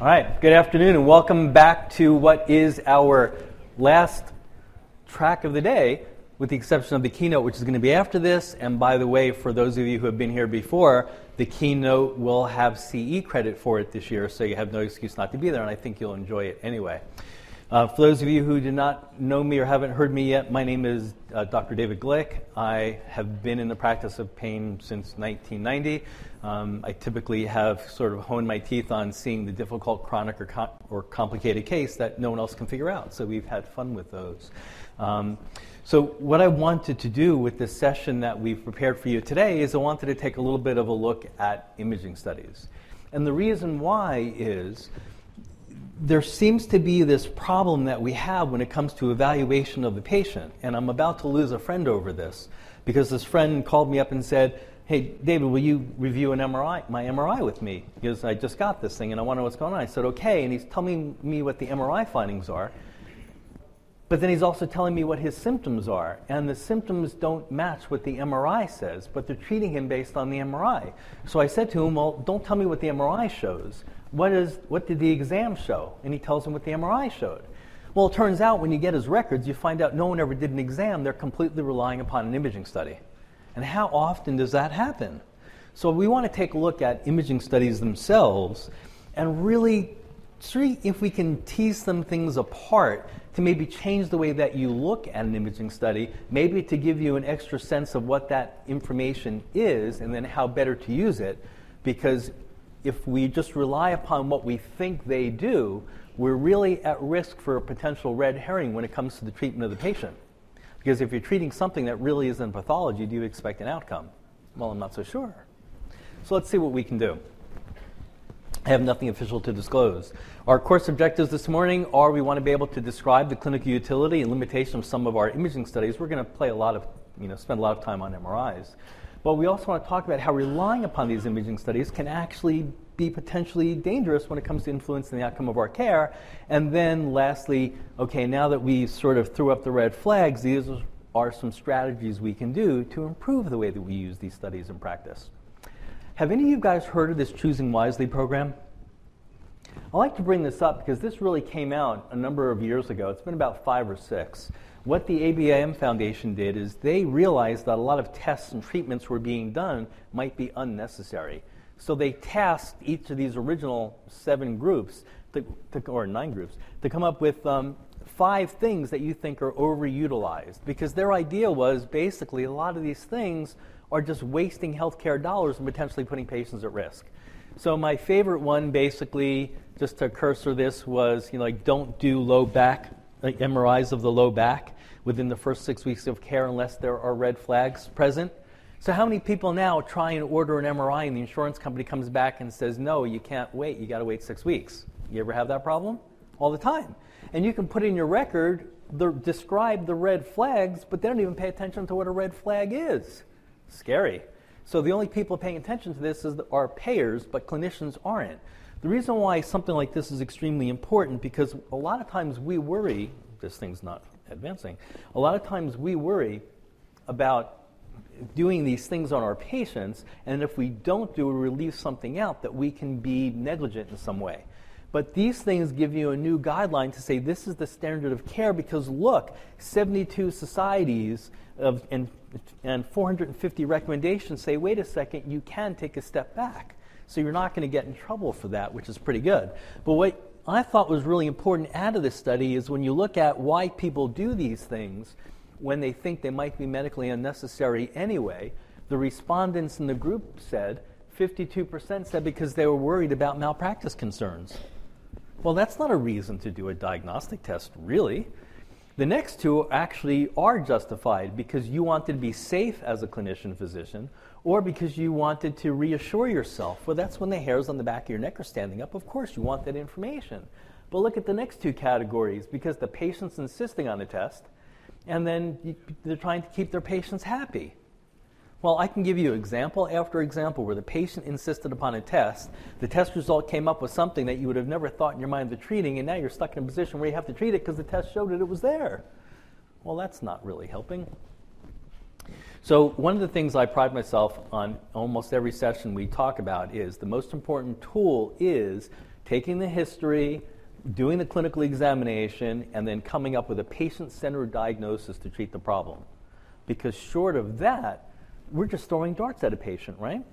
All right, good afternoon, and welcome back to what is our last track of the day, with the exception of the keynote, which is going to be after this. And by the way, for those of you who have been here before, the keynote will have CE credit for it this year, so you have no excuse not to be there, and I think you'll enjoy it anyway. Uh, for those of you who do not know me or haven't heard me yet, my name is uh, Dr. David Glick. I have been in the practice of pain since 1990. Um, I typically have sort of honed my teeth on seeing the difficult, chronic, or, or complicated case that no one else can figure out. So we've had fun with those. Um, so, what I wanted to do with this session that we've prepared for you today is I wanted to take a little bit of a look at imaging studies. And the reason why is there seems to be this problem that we have when it comes to evaluation of the patient. And I'm about to lose a friend over this because this friend called me up and said, Hey, David, will you review an MRI, my MRI with me? Because I just got this thing and I want to know what's going on. I said, Okay. And he's telling me what the MRI findings are. But then he's also telling me what his symptoms are. And the symptoms don't match what the MRI says, but they're treating him based on the MRI. So I said to him, Well, don't tell me what the MRI shows what, is, what did the exam show? And he tells him what the MRI showed. Well, it turns out when you get his records, you find out no one ever did an exam. They're completely relying upon an imaging study. And how often does that happen? So we want to take a look at imaging studies themselves and really see if we can tease some things apart to maybe change the way that you look at an imaging study, maybe to give you an extra sense of what that information is and then how better to use it. Because if we just rely upon what we think they do, we're really at risk for a potential red herring when it comes to the treatment of the patient. Because if you're treating something that really isn't pathology, do you expect an outcome? Well, I'm not so sure. So let's see what we can do. I have nothing official to disclose. Our course objectives this morning are we want to be able to describe the clinical utility and limitation of some of our imaging studies. We're going to play a lot of, you know, spend a lot of time on MRIs. But we also want to talk about how relying upon these imaging studies can actually be potentially dangerous when it comes to influencing the outcome of our care. And then, lastly, okay, now that we sort of threw up the red flags, these are some strategies we can do to improve the way that we use these studies in practice. Have any of you guys heard of this Choosing Wisely program? I like to bring this up because this really came out a number of years ago. It's been about five or six. What the ABIM Foundation did is they realized that a lot of tests and treatments were being done might be unnecessary. So they tasked each of these original seven groups, to, to, or nine groups, to come up with um, five things that you think are overutilized. Because their idea was basically a lot of these things are just wasting healthcare dollars and potentially putting patients at risk. So my favorite one, basically, just to cursor this, was you know like don't do low back like MRIs of the low back within the first six weeks of care unless there are red flags present. So, how many people now try and order an MRI and the insurance company comes back and says, no, you can't wait, you got to wait six weeks? You ever have that problem? All the time. And you can put in your record, the, describe the red flags, but they don't even pay attention to what a red flag is. Scary. So, the only people paying attention to this is the, are payers, but clinicians aren't. The reason why something like this is extremely important because a lot of times we worry, this thing's not advancing, a lot of times we worry about doing these things on our patients, and if we don't do or leave something out, that we can be negligent in some way. But these things give you a new guideline to say this is the standard of care because look, 72 societies of, and, and 450 recommendations say, wait a second, you can take a step back. So you're not going to get in trouble for that, which is pretty good. But what I thought was really important out of this study is when you look at why people do these things when they think they might be medically unnecessary anyway, the respondents in the group said 52% said because they were worried about malpractice concerns. Well, that's not a reason to do a diagnostic test, really. The next two actually are justified because you wanted to be safe as a clinician physician or because you wanted to reassure yourself. Well, that's when the hairs on the back of your neck are standing up. Of course, you want that information. But look at the next two categories because the patient's insisting on the test, and then they're trying to keep their patients happy. Well, I can give you example after example where the patient insisted upon a test. The test result came up with something that you would have never thought in your mind of treating, and now you're stuck in a position where you have to treat it because the test showed that it was there. Well, that's not really helping. So, one of the things I pride myself on almost every session we talk about is the most important tool is taking the history, doing the clinical examination, and then coming up with a patient centered diagnosis to treat the problem. Because short of that, we're just throwing darts at a patient, right?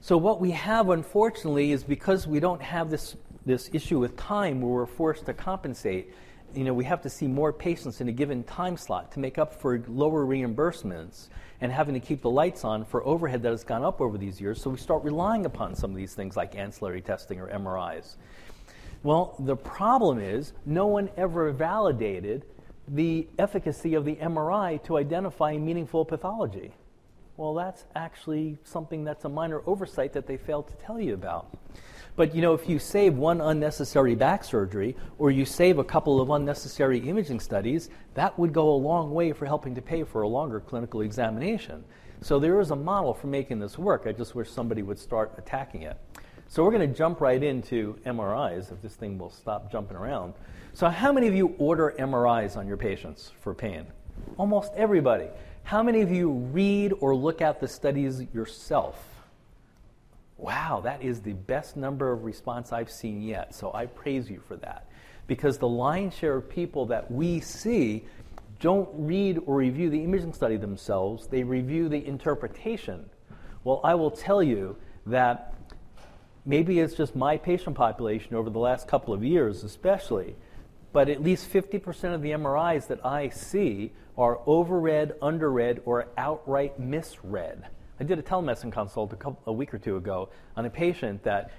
So, what we have, unfortunately, is because we don't have this, this issue with time where we're forced to compensate, you know, we have to see more patients in a given time slot to make up for lower reimbursements and having to keep the lights on for overhead that has gone up over these years. So we start relying upon some of these things like ancillary testing or MRIs. Well, the problem is no one ever validated the efficacy of the MRI to identify meaningful pathology. Well, that's actually something that's a minor oversight that they failed to tell you about. But you know, if you save one unnecessary back surgery or you save a couple of unnecessary imaging studies, that would go a long way for helping to pay for a longer clinical examination. So there is a model for making this work. I just wish somebody would start attacking it. So we're going to jump right into MRIs if this thing will stop jumping around. So how many of you order MRIs on your patients for pain? Almost everybody. How many of you read or look at the studies yourself? Wow, that is the best number of response I've seen yet. So I praise you for that. Because the lion's share of people that we see don't read or review the imaging study themselves, they review the interpretation. Well, I will tell you that maybe it's just my patient population over the last couple of years, especially, but at least 50% of the MRIs that I see are overread, underread, or outright misread. I did a telemedicine consult a, couple, a week or two ago on a patient that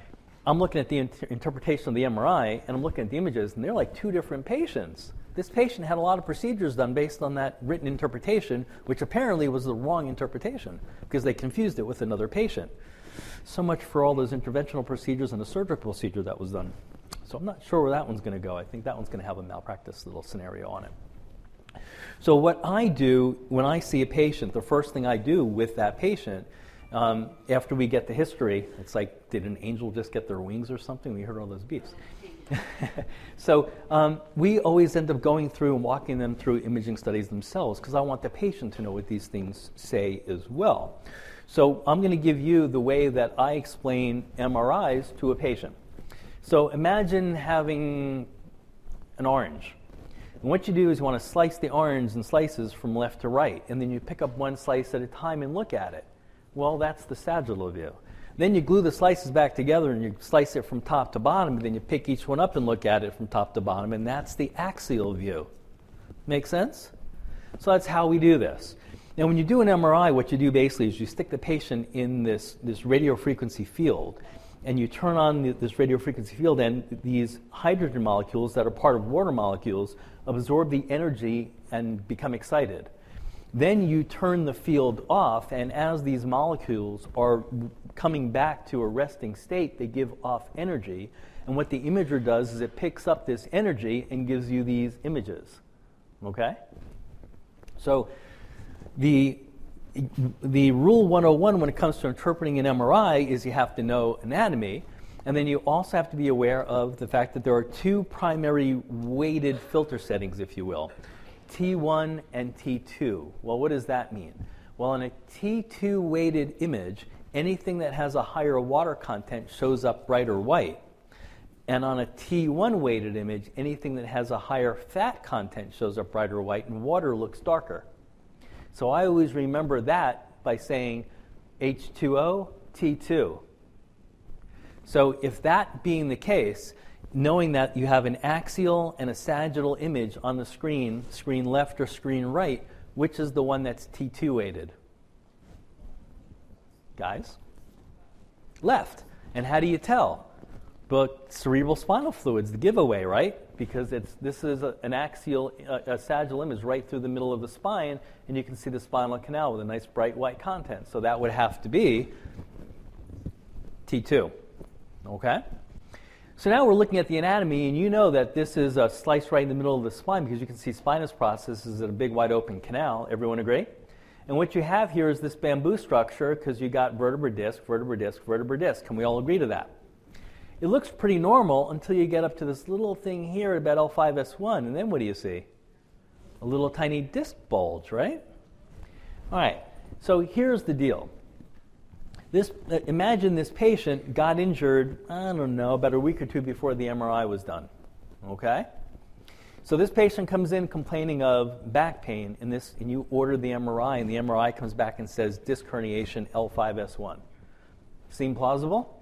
I'm looking at the inter- interpretation of the MRI and I'm looking at the images, and they're like two different patients. This patient had a lot of procedures done based on that written interpretation, which apparently was the wrong interpretation because they confused it with another patient. So much for all those interventional procedures and the surgical procedure that was done. So I'm not sure where that one's going to go. I think that one's going to have a malpractice little scenario on it. So, what I do when I see a patient, the first thing I do with that patient, um, after we get the history, it's like, did an angel just get their wings or something? We heard all those beeps. so, um, we always end up going through and walking them through imaging studies themselves because I want the patient to know what these things say as well. So, I'm going to give you the way that I explain MRIs to a patient. So, imagine having an orange and what you do is you want to slice the orange in slices from left to right, and then you pick up one slice at a time and look at it. Well, that's the sagittal view. Then you glue the slices back together and you slice it from top to bottom, and then you pick each one up and look at it from top to bottom, and that's the axial view. Make sense? So that's how we do this. Now, when you do an MRI, what you do basically is you stick the patient in this, this radio frequency field, and you turn on the, this radio frequency field, and these hydrogen molecules that are part of water molecules absorb the energy and become excited. Then you turn the field off, and as these molecules are coming back to a resting state, they give off energy. And what the imager does is it picks up this energy and gives you these images. Okay? So the the rule 101 when it comes to interpreting an MRI is you have to know anatomy, and then you also have to be aware of the fact that there are two primary weighted filter settings, if you will T1 and T2. Well, what does that mean? Well, in a T2 weighted image, anything that has a higher water content shows up brighter white. And on a T1 weighted image, anything that has a higher fat content shows up brighter white, and water looks darker. So I always remember that by saying H2O, T2. So if that being the case, knowing that you have an axial and a sagittal image on the screen, screen left or screen right, which is the one that's T2 weighted? Guys? Left. And how do you tell? But cerebral spinal fluid's the giveaway, right? Because it's, this is a, an axial, a, a sagittal image right through the middle of the spine, and you can see the spinal canal with a nice bright white content. So that would have to be T2. Okay? So now we're looking at the anatomy, and you know that this is a slice right in the middle of the spine because you can see spinous processes in a big wide open canal. Everyone agree? And what you have here is this bamboo structure because you got vertebra disc, vertebra disc, vertebra disc. Can we all agree to that? It looks pretty normal until you get up to this little thing here at about L5S1, and then what do you see? A little tiny disc bulge, right? All right, so here's the deal. This, uh, imagine this patient got injured, I don't know, about a week or two before the MRI was done. Okay? So this patient comes in complaining of back pain, and, this, and you order the MRI, and the MRI comes back and says disc herniation L5S1. Seem plausible?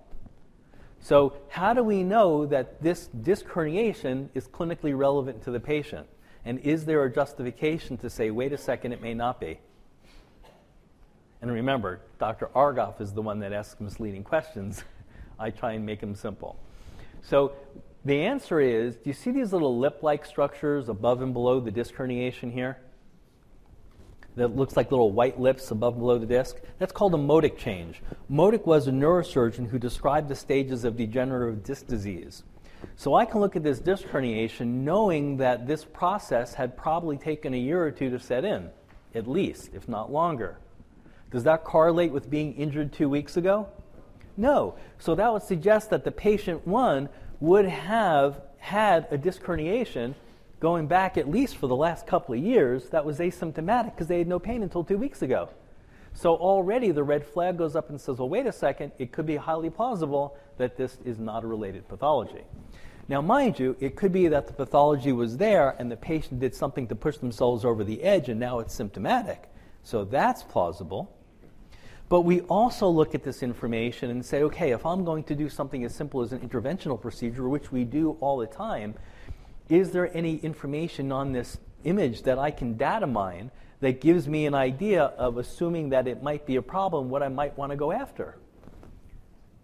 So, how do we know that this disc herniation is clinically relevant to the patient? And is there a justification to say, wait a second, it may not be? And remember, Dr. Argoff is the one that asks misleading questions. I try and make them simple. So, the answer is do you see these little lip like structures above and below the disc herniation here? That looks like little white lips above and below the disc? That's called a modic change. Modic was a neurosurgeon who described the stages of degenerative disc disease. So I can look at this disc herniation knowing that this process had probably taken a year or two to set in, at least, if not longer. Does that correlate with being injured two weeks ago? No. So that would suggest that the patient one would have had a disc herniation going back at least for the last couple of years that was asymptomatic because they had no pain until two weeks ago. So already the red flag goes up and says, well, wait a second, it could be highly plausible that this is not a related pathology. Now, mind you, it could be that the pathology was there and the patient did something to push themselves over the edge and now it's symptomatic. So that's plausible. But we also look at this information and say, okay, if I'm going to do something as simple as an interventional procedure, which we do all the time, is there any information on this image that I can data mine that gives me an idea of assuming that it might be a problem, what I might want to go after?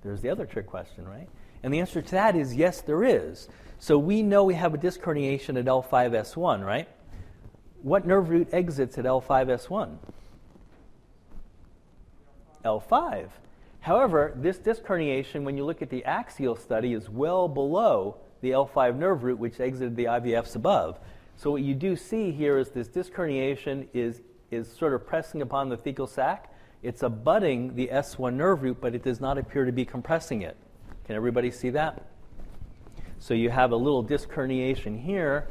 There's the other trick question, right? And the answer to that is yes, there is. So we know we have a disc herniation at L5S1, right? What nerve root exits at L5S1? L5. However, this disc herniation, when you look at the axial study, is well below the L5 nerve root, which exited the IVFs above. So what you do see here is this disc herniation is, is sort of pressing upon the thecal sac. It's abutting the S1 nerve root, but it does not appear to be compressing it. Can everybody see that? So you have a little disc herniation here.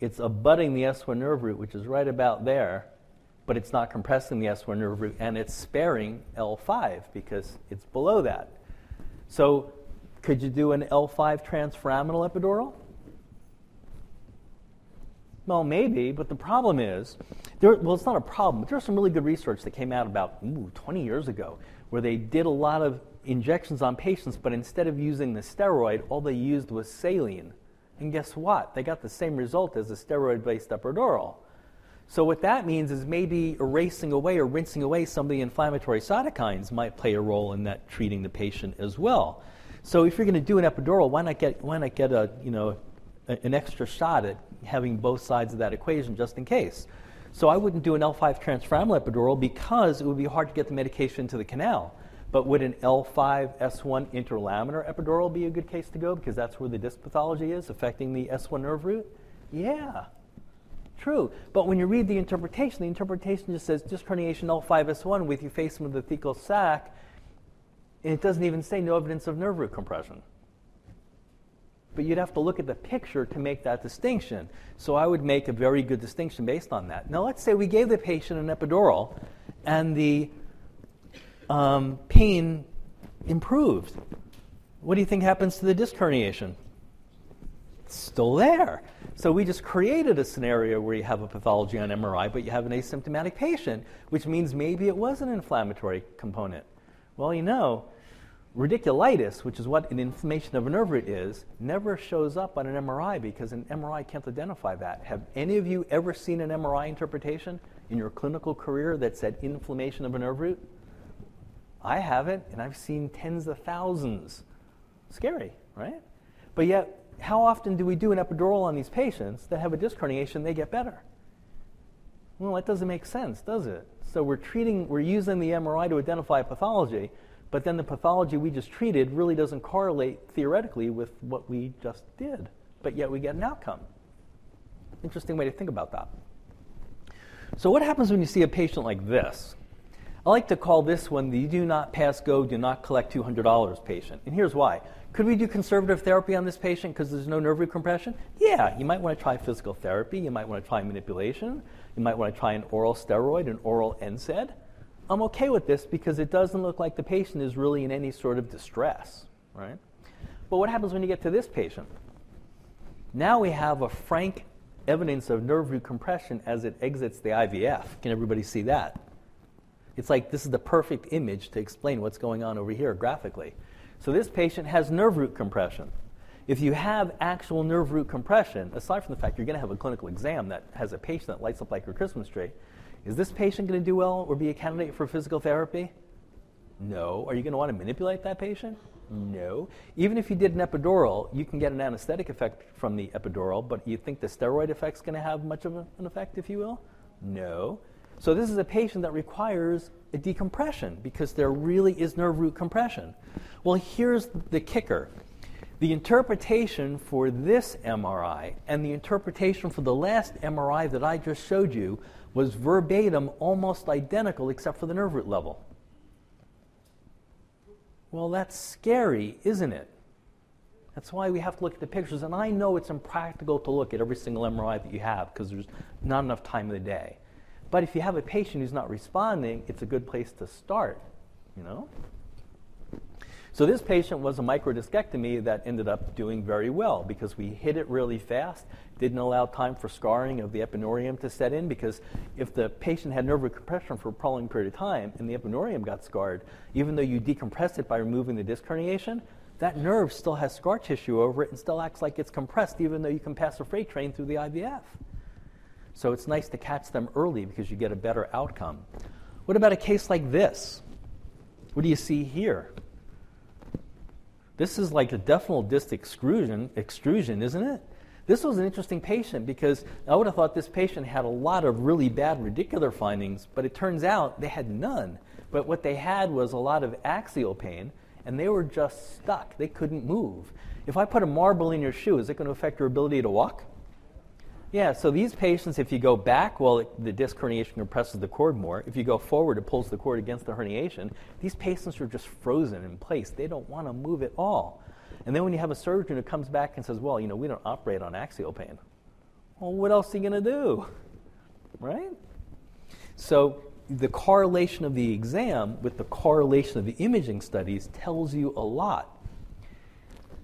It's abutting the S1 nerve root, which is right about there but it's not compressing the S1 nerve root, and it's sparing L5 because it's below that. So, could you do an L5 transforaminal epidural? Well, maybe, but the problem is, there, well, it's not a problem, but there's some really good research that came out about ooh, 20 years ago where they did a lot of injections on patients, but instead of using the steroid, all they used was saline. And guess what? They got the same result as a steroid based epidural. So, what that means is maybe erasing away or rinsing away some of the inflammatory cytokines might play a role in that treating the patient as well. So, if you're going to do an epidural, why not get, why not get a, you know, a, an extra shot at having both sides of that equation just in case? So, I wouldn't do an L5 transforaminal epidural because it would be hard to get the medication to the canal. But would an L5 S1 interlaminar epidural be a good case to go because that's where the disc pathology is affecting the S1 nerve root? Yeah. True. But when you read the interpretation, the interpretation just says disc herniation L5S1 with effacement of the thecal sac, and it doesn't even say no evidence of nerve root compression. But you'd have to look at the picture to make that distinction. So I would make a very good distinction based on that. Now, let's say we gave the patient an epidural and the um, pain improved. What do you think happens to the disc herniation? It's still there. So we just created a scenario where you have a pathology on MRI, but you have an asymptomatic patient, which means maybe it was an inflammatory component. Well, you know, radiculitis, which is what an inflammation of a nerve root is, never shows up on an MRI because an MRI can't identify that. Have any of you ever seen an MRI interpretation in your clinical career that said inflammation of a nerve root? I haven't, and I've seen tens of thousands. Scary, right? But yet, how often do we do an epidural on these patients that have a disc herniation, they get better? Well, that doesn't make sense, does it? So we're treating, we're using the MRI to identify pathology, but then the pathology we just treated really doesn't correlate theoretically with what we just did, but yet we get an outcome. Interesting way to think about that. So, what happens when you see a patient like this? I like to call this one the do not pass go, do not collect $200 patient. And here's why. Could we do conservative therapy on this patient because there's no nerve root compression? Yeah, you might want to try physical therapy. You might want to try manipulation. You might want to try an oral steroid, an oral NSAID. I'm okay with this because it doesn't look like the patient is really in any sort of distress, right? But what happens when you get to this patient? Now we have a frank evidence of nerve root compression as it exits the IVF. Can everybody see that? It's like this is the perfect image to explain what's going on over here graphically. So this patient has nerve root compression. If you have actual nerve root compression, aside from the fact you're going to have a clinical exam that has a patient that lights up like your Christmas tree, is this patient going to do well or be a candidate for physical therapy? No. Are you going to want to manipulate that patient? No. Even if you did an epidural, you can get an anesthetic effect from the epidural, but you think the steroid effect is going to have much of an effect, if you will? No. So this is a patient that requires a decompression because there really is nerve root compression. Well, here's the kicker. The interpretation for this MRI and the interpretation for the last MRI that I just showed you was verbatim, almost identical, except for the nerve root level. Well, that's scary, isn't it? That's why we have to look at the pictures. And I know it's impractical to look at every single MRI that you have because there's not enough time of the day. But if you have a patient who's not responding, it's a good place to start, you know? So this patient was a microdiscectomy that ended up doing very well because we hit it really fast, didn't allow time for scarring of the epineurium to set in because if the patient had nerve compression for a prolonged period of time and the epineurium got scarred, even though you decompress it by removing the disc herniation, that nerve still has scar tissue over it and still acts like it's compressed even though you can pass a freight train through the IVF. So it's nice to catch them early because you get a better outcome. What about a case like this? What do you see here? This is like a definite disc extrusion, extrusion, isn't it? This was an interesting patient because I would have thought this patient had a lot of really bad radicular findings, but it turns out they had none. But what they had was a lot of axial pain, and they were just stuck. They couldn't move. If I put a marble in your shoe, is it going to affect your ability to walk? Yeah, so these patients, if you go back, well, it, the disc herniation compresses the cord more. If you go forward, it pulls the cord against the herniation. These patients are just frozen in place. They don't want to move at all. And then when you have a surgeon who comes back and says, well, you know, we don't operate on axial pain. Well, what else are you going to do? Right? So the correlation of the exam with the correlation of the imaging studies tells you a lot.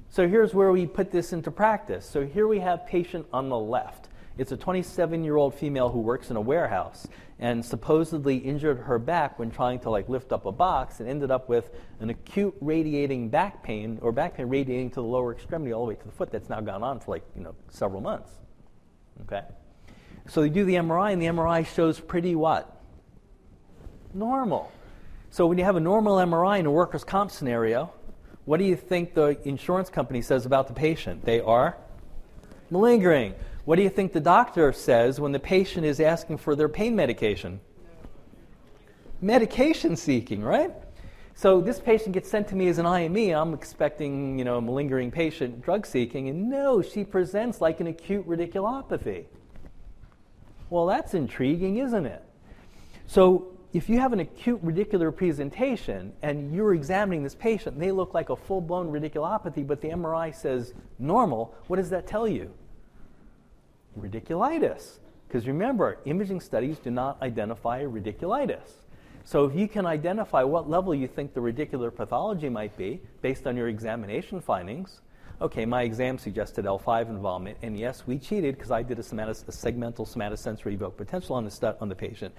So here's where we put this into practice. So here we have patient on the left. It's a 27 year old female who works in a warehouse and supposedly injured her back when trying to like lift up a box and ended up with an acute radiating back pain or back pain radiating to the lower extremity all the way to the foot that's now gone on for like you know several months. Okay, so they do the MRI and the MRI shows pretty what normal. So when you have a normal MRI in a workers' comp scenario, what do you think the insurance company says about the patient? They are malingering. What do you think the doctor says when the patient is asking for their pain medication? Medication seeking, right? So this patient gets sent to me as an IME. I'm expecting, you know, a malingering patient drug seeking, and no, she presents like an acute radiculopathy. Well, that's intriguing, isn't it? So if you have an acute radicular presentation and you're examining this patient, they look like a full blown radiculopathy, but the MRI says normal, what does that tell you? Radiculitis. Because remember, imaging studies do not identify radiculitis. So if you can identify what level you think the radicular pathology might be based on your examination findings, okay, my exam suggested L5 involvement, and yes, we cheated because I did a, somatis- a segmental somatosensory evoked potential on the, stu- on the patient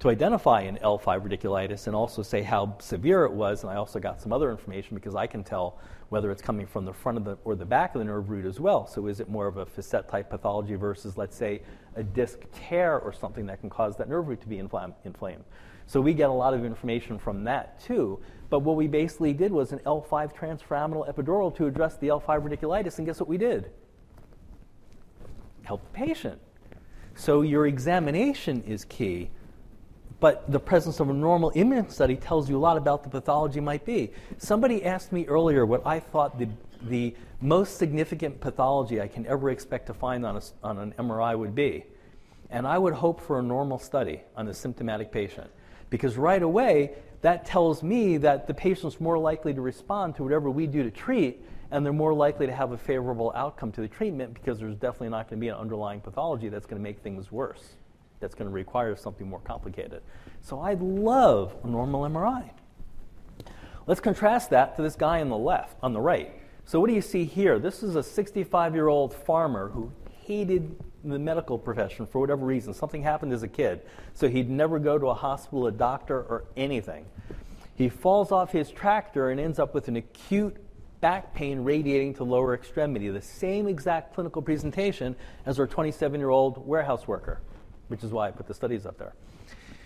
to identify an L5 radiculitis and also say how severe it was, and I also got some other information because I can tell whether it's coming from the front of the or the back of the nerve root as well. So is it more of a facet type pathology versus, let's say, a disc tear or something that can cause that nerve root to be inflam- inflamed? So we get a lot of information from that too. But what we basically did was an L5 transforaminal epidural to address the L5 radiculitis, and guess what we did? Help the patient. So your examination is key, but the presence of a normal imaging study tells you a lot about the pathology might be. Somebody asked me earlier what I thought the, the most significant pathology I can ever expect to find on, a, on an MRI would be. And I would hope for a normal study on a symptomatic patient. Because right away, that tells me that the patient's more likely to respond to whatever we do to treat, and they're more likely to have a favorable outcome to the treatment because there's definitely not going to be an underlying pathology that's going to make things worse. that's going to require something more complicated. So I love a normal MRI. Let's contrast that to this guy on the left, on the right. So what do you see here? This is a 65-year-old farmer who hated the medical profession for whatever reason. Something happened as a kid. So he'd never go to a hospital, a doctor, or anything. He falls off his tractor and ends up with an acute back pain radiating to lower extremity, the same exact clinical presentation as our 27 year old warehouse worker, which is why I put the studies up there.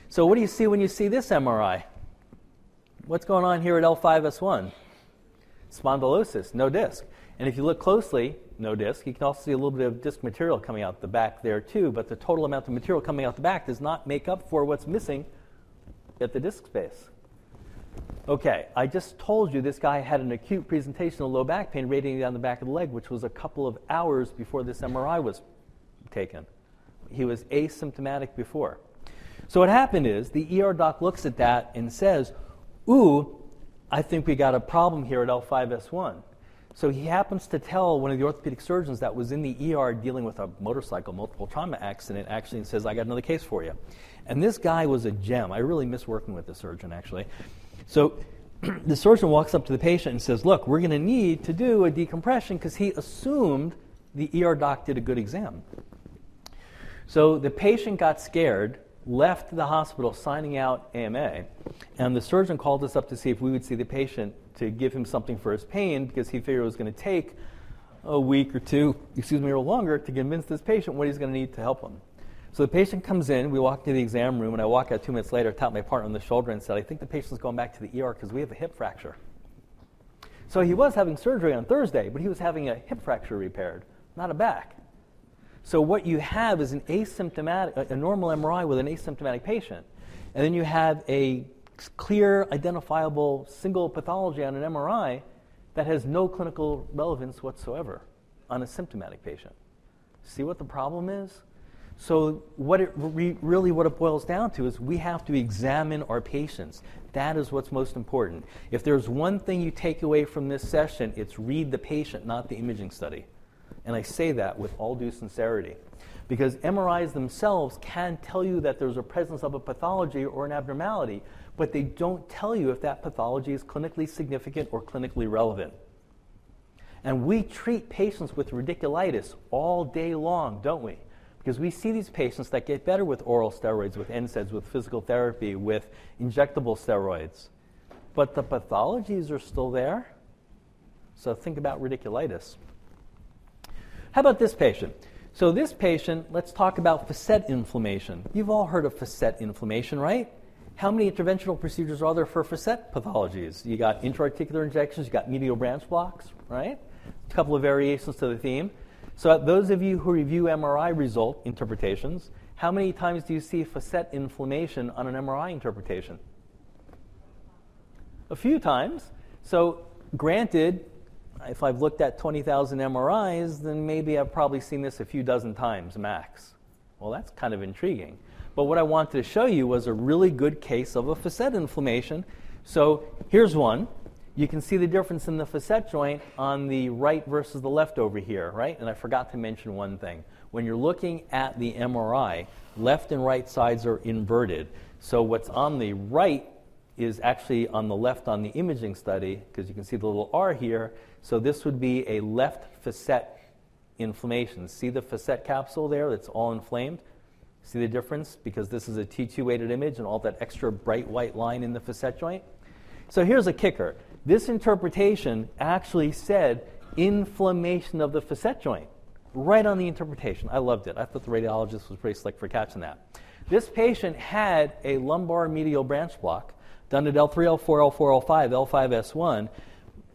So, what do you see when you see this MRI? What's going on here at L5S1? Spondylosis, no disc. And if you look closely, no disc, you can also see a little bit of disc material coming out the back there too, but the total amount of material coming out the back does not make up for what's missing at the disc space. Okay, I just told you this guy had an acute presentation of low back pain radiating down the back of the leg, which was a couple of hours before this MRI was taken. He was asymptomatic before. So what happened is the ER doc looks at that and says, Ooh, I think we got a problem here at L5S1. So he happens to tell one of the orthopedic surgeons that was in the ER dealing with a motorcycle multiple trauma accident actually and says, I got another case for you. And this guy was a gem. I really miss working with this surgeon actually. So the surgeon walks up to the patient and says, Look, we're going to need to do a decompression because he assumed the ER doc did a good exam. So the patient got scared, left the hospital signing out AMA, and the surgeon called us up to see if we would see the patient to give him something for his pain because he figured it was going to take a week or two, excuse me, or longer to convince this patient what he's going to need to help him. So the patient comes in, we walk into the exam room, and I walk out two minutes later, tap my partner on the shoulder, and said, I think the patient's going back to the ER because we have a hip fracture. So he was having surgery on Thursday, but he was having a hip fracture repaired, not a back. So what you have is an asymptomatic, a normal MRI with an asymptomatic patient. And then you have a clear, identifiable single pathology on an MRI that has no clinical relevance whatsoever on a symptomatic patient. See what the problem is? So, what it re- really what it boils down to is we have to examine our patients. That is what's most important. If there's one thing you take away from this session, it's read the patient, not the imaging study. And I say that with all due sincerity. Because MRIs themselves can tell you that there's a presence of a pathology or an abnormality, but they don't tell you if that pathology is clinically significant or clinically relevant. And we treat patients with radiculitis all day long, don't we? Because we see these patients that get better with oral steroids, with NSAIDs, with physical therapy, with injectable steroids. But the pathologies are still there. So think about radiculitis. How about this patient? So, this patient, let's talk about facet inflammation. You've all heard of facet inflammation, right? How many interventional procedures are there for facet pathologies? You got intra-articular injections, you got medial branch blocks, right? A couple of variations to the theme. So, those of you who review MRI result interpretations, how many times do you see facet inflammation on an MRI interpretation? A few times. So, granted, if I've looked at 20,000 MRIs, then maybe I've probably seen this a few dozen times max. Well, that's kind of intriguing. But what I wanted to show you was a really good case of a facet inflammation. So, here's one you can see the difference in the facet joint on the right versus the left over here, right? And I forgot to mention one thing. When you're looking at the MRI, left and right sides are inverted. So what's on the right is actually on the left on the imaging study, because you can see the little R here. So this would be a left facet inflammation. See the facet capsule there that's all inflamed? See the difference? Because this is a T2 weighted image and all that extra bright white line in the facet joint. So here's a kicker this interpretation actually said inflammation of the facet joint, right on the interpretation. I loved it. I thought the radiologist was pretty slick for catching that. This patient had a lumbar medial branch block done at L3, L4, L4, L5, L5S1.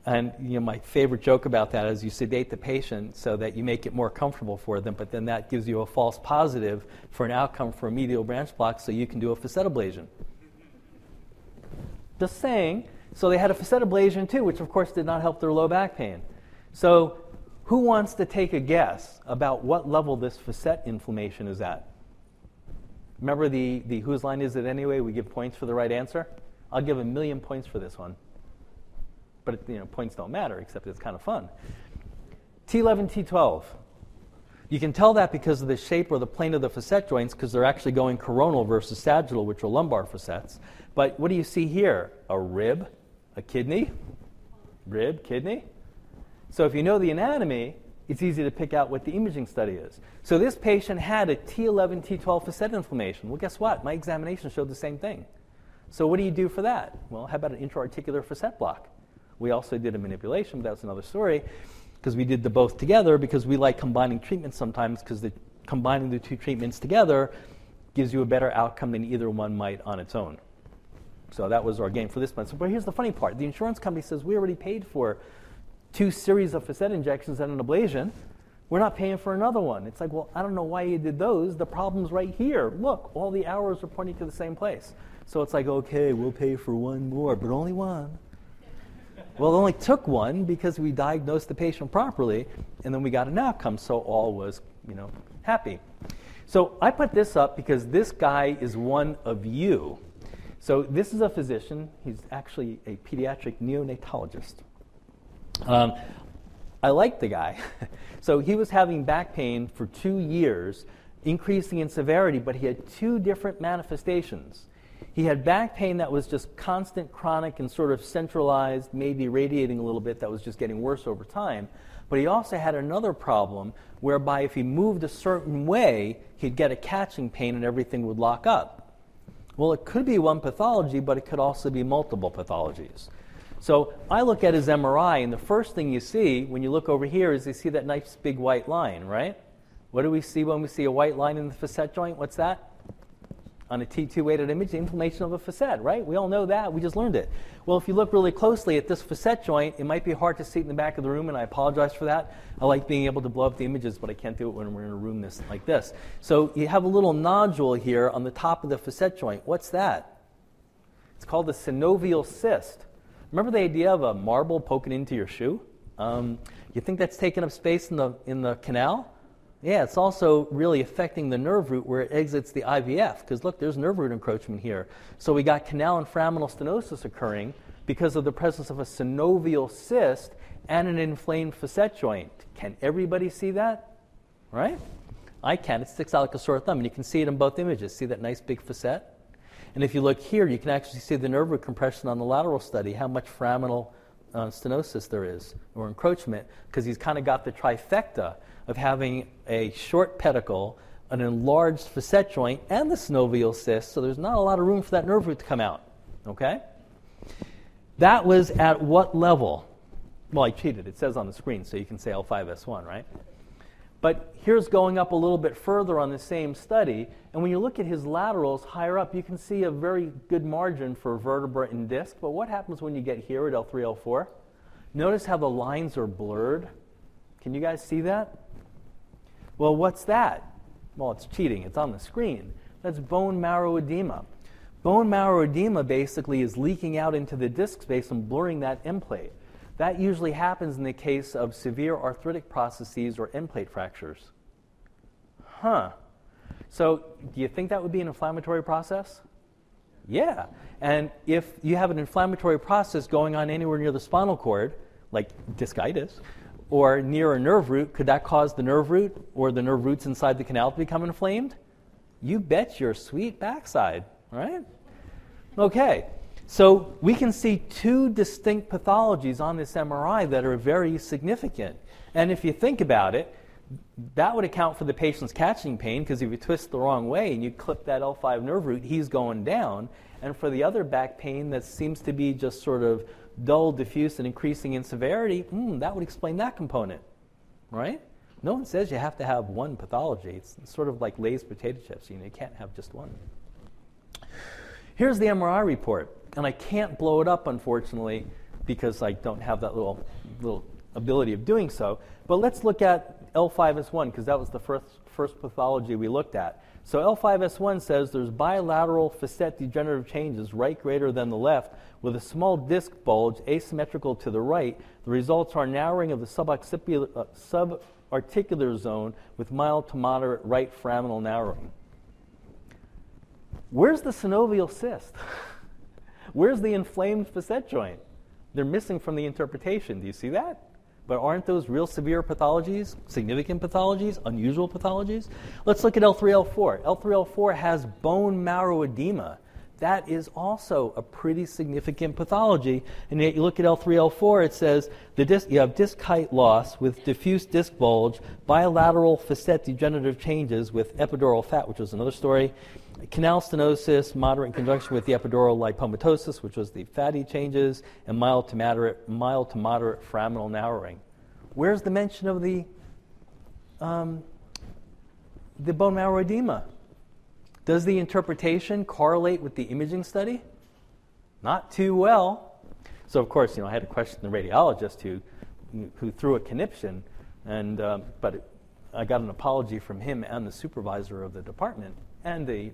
And you know, my favorite joke about that is you sedate the patient so that you make it more comfortable for them, but then that gives you a false positive for an outcome for a medial branch block so you can do a facet ablation. Just saying, so they had a facet ablation too, which of course did not help their low back pain. So who wants to take a guess about what level this facet inflammation is at? Remember the, the whose line is it anyway? We give points for the right answer. I'll give a million points for this one. But you know, points don't matter, except it's kind of fun. T11, T12. You can tell that because of the shape or the plane of the facet joints because they're actually going coronal versus sagittal, which are lumbar facets. But what do you see here? A rib, a kidney, rib, kidney. So if you know the anatomy, it's easy to pick out what the imaging study is. So this patient had a T11, T12 facet inflammation. Well, guess what? My examination showed the same thing. So what do you do for that? Well, how about an intra-articular facet block? We also did a manipulation, but that's another story because we did the both together because we like combining treatments sometimes because the, combining the two treatments together gives you a better outcome than either one might on its own. So that was our game for this month. So, but here's the funny part: the insurance company says we already paid for two series of facet injections and an ablation. We're not paying for another one. It's like, well, I don't know why you did those. The problem's right here. Look, all the arrows are pointing to the same place. So it's like, okay, we'll pay for one more, but only one. Well, it only took one because we diagnosed the patient properly, and then we got an outcome, so all was, you know, happy. So I put this up because this guy is one of you. So this is a physician. He's actually a pediatric neonatologist. Um, I like the guy. so he was having back pain for two years, increasing in severity, but he had two different manifestations. He had back pain that was just constant, chronic, and sort of centralized, maybe radiating a little bit, that was just getting worse over time. But he also had another problem whereby if he moved a certain way, he'd get a catching pain and everything would lock up. Well, it could be one pathology, but it could also be multiple pathologies. So I look at his MRI, and the first thing you see when you look over here is you see that nice big white line, right? What do we see when we see a white line in the facet joint? What's that? On a T2 weighted image, the inflammation of a facet, right? We all know that. We just learned it. Well, if you look really closely at this facet joint, it might be hard to see it in the back of the room, and I apologize for that. I like being able to blow up the images, but I can't do it when we're in a room this, like this. So you have a little nodule here on the top of the facet joint. What's that? It's called a synovial cyst. Remember the idea of a marble poking into your shoe? Um, you think that's taking up space in the, in the canal? Yeah, it's also really affecting the nerve root where it exits the IVF. Because look, there's nerve root encroachment here. So we got canal and foraminal stenosis occurring because of the presence of a synovial cyst and an inflamed facet joint. Can everybody see that? Right? I can. It sticks out like a sore thumb, and you can see it in both images. See that nice big facet? And if you look here, you can actually see the nerve root compression on the lateral study, how much foraminal uh, stenosis there is, or encroachment, because he's kind of got the trifecta of having a short pedicle, an enlarged facet joint, and the synovial cyst, so there's not a lot of room for that nerve root to come out. Okay? That was at what level? Well, I cheated. It says on the screen, so you can say L5S1, right? But here's going up a little bit further on the same study, and when you look at his laterals higher up, you can see a very good margin for vertebra and disc. But what happens when you get here at L3, L4? Notice how the lines are blurred. Can you guys see that? Well, what's that? Well, it's cheating. It's on the screen. That's bone marrow edema. Bone marrow edema basically is leaking out into the disc space and blurring that end plate. That usually happens in the case of severe arthritic processes or end plate fractures. Huh. So, do you think that would be an inflammatory process? Yeah. And if you have an inflammatory process going on anywhere near the spinal cord, like discitis, or near a nerve root, could that cause the nerve root or the nerve roots inside the canal to become inflamed? You bet your sweet backside, right? Okay, so we can see two distinct pathologies on this MRI that are very significant. And if you think about it, that would account for the patient's catching pain because if you twist the wrong way and you clip that L5 nerve root, he's going down. And for the other back pain that seems to be just sort of dull, diffuse, and increasing in severity, mm, that would explain that component, right? No one says you have to have one pathology. It's sort of like Lay's potato chips. You know, you can't have just one. Here's the MRI report, and I can't blow it up, unfortunately, because I don't have that little little ability of doing so. But let's look at L5S1 because that was the first first pathology we looked at. So L5S1 says there's bilateral facet degenerative changes, right greater than the left, with a small disc bulge asymmetrical to the right. The results are narrowing of the uh, subarticular zone with mild to moderate right foraminal narrowing. Where's the synovial cyst? Where's the inflamed facet joint? They're missing from the interpretation. Do you see that? But aren't those real severe pathologies, significant pathologies, unusual pathologies? Let's look at L3L4. L3L4 has bone marrow edema. That is also a pretty significant pathology. And yet you look at L3L4, it says the disc, you have disc height loss with diffuse disc bulge, bilateral facet degenerative changes with epidural fat, which was another story, canal stenosis, moderate in conjunction with the epidural lipomatosis, which was the fatty changes, and mild to moderate, mild to moderate foraminal narrowing. Where's the mention of the, um, the bone marrow edema? Does the interpretation correlate with the imaging study? Not too well. So, of course, you know, I had to question the radiologist who, who threw a conniption, and, um, but I got an apology from him and the supervisor of the department and a,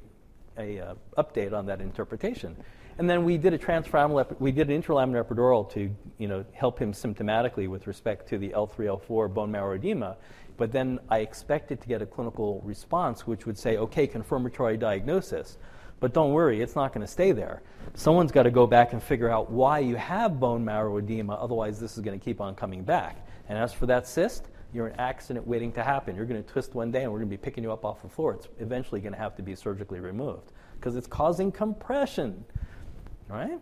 a uh, update on that interpretation. And then we did a transforaminal, we did an interlaminar epidural to, you know, help him symptomatically with respect to the L3, L4 bone marrow edema. But then I expected to get a clinical response which would say, okay, confirmatory diagnosis. But don't worry, it's not going to stay there. Someone's got to go back and figure out why you have bone marrow edema, otherwise, this is going to keep on coming back. And as for that cyst, you're an accident waiting to happen. You're going to twist one day and we're going to be picking you up off the floor. It's eventually going to have to be surgically removed because it's causing compression. Right?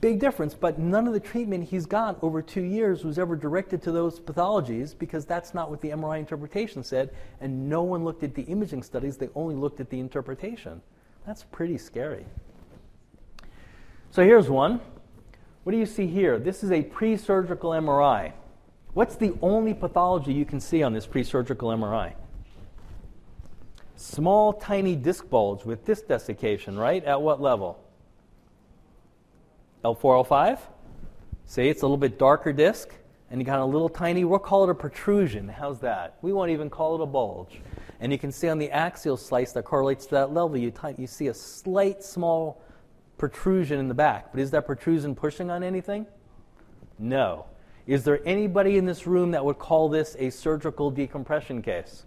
Big difference, but none of the treatment he's got over two years was ever directed to those pathologies because that's not what the MRI interpretation said, and no one looked at the imaging studies, they only looked at the interpretation. That's pretty scary. So here's one. What do you see here? This is a pre surgical MRI. What's the only pathology you can see on this pre surgical MRI? Small, tiny disc bulge with disc desiccation, right? At what level? L405. See, it's a little bit darker disc, and you got a little tiny, we'll call it a protrusion. How's that? We won't even call it a bulge. And you can see on the axial slice that correlates to that level, you, t- you see a slight small protrusion in the back. But is that protrusion pushing on anything? No. Is there anybody in this room that would call this a surgical decompression case?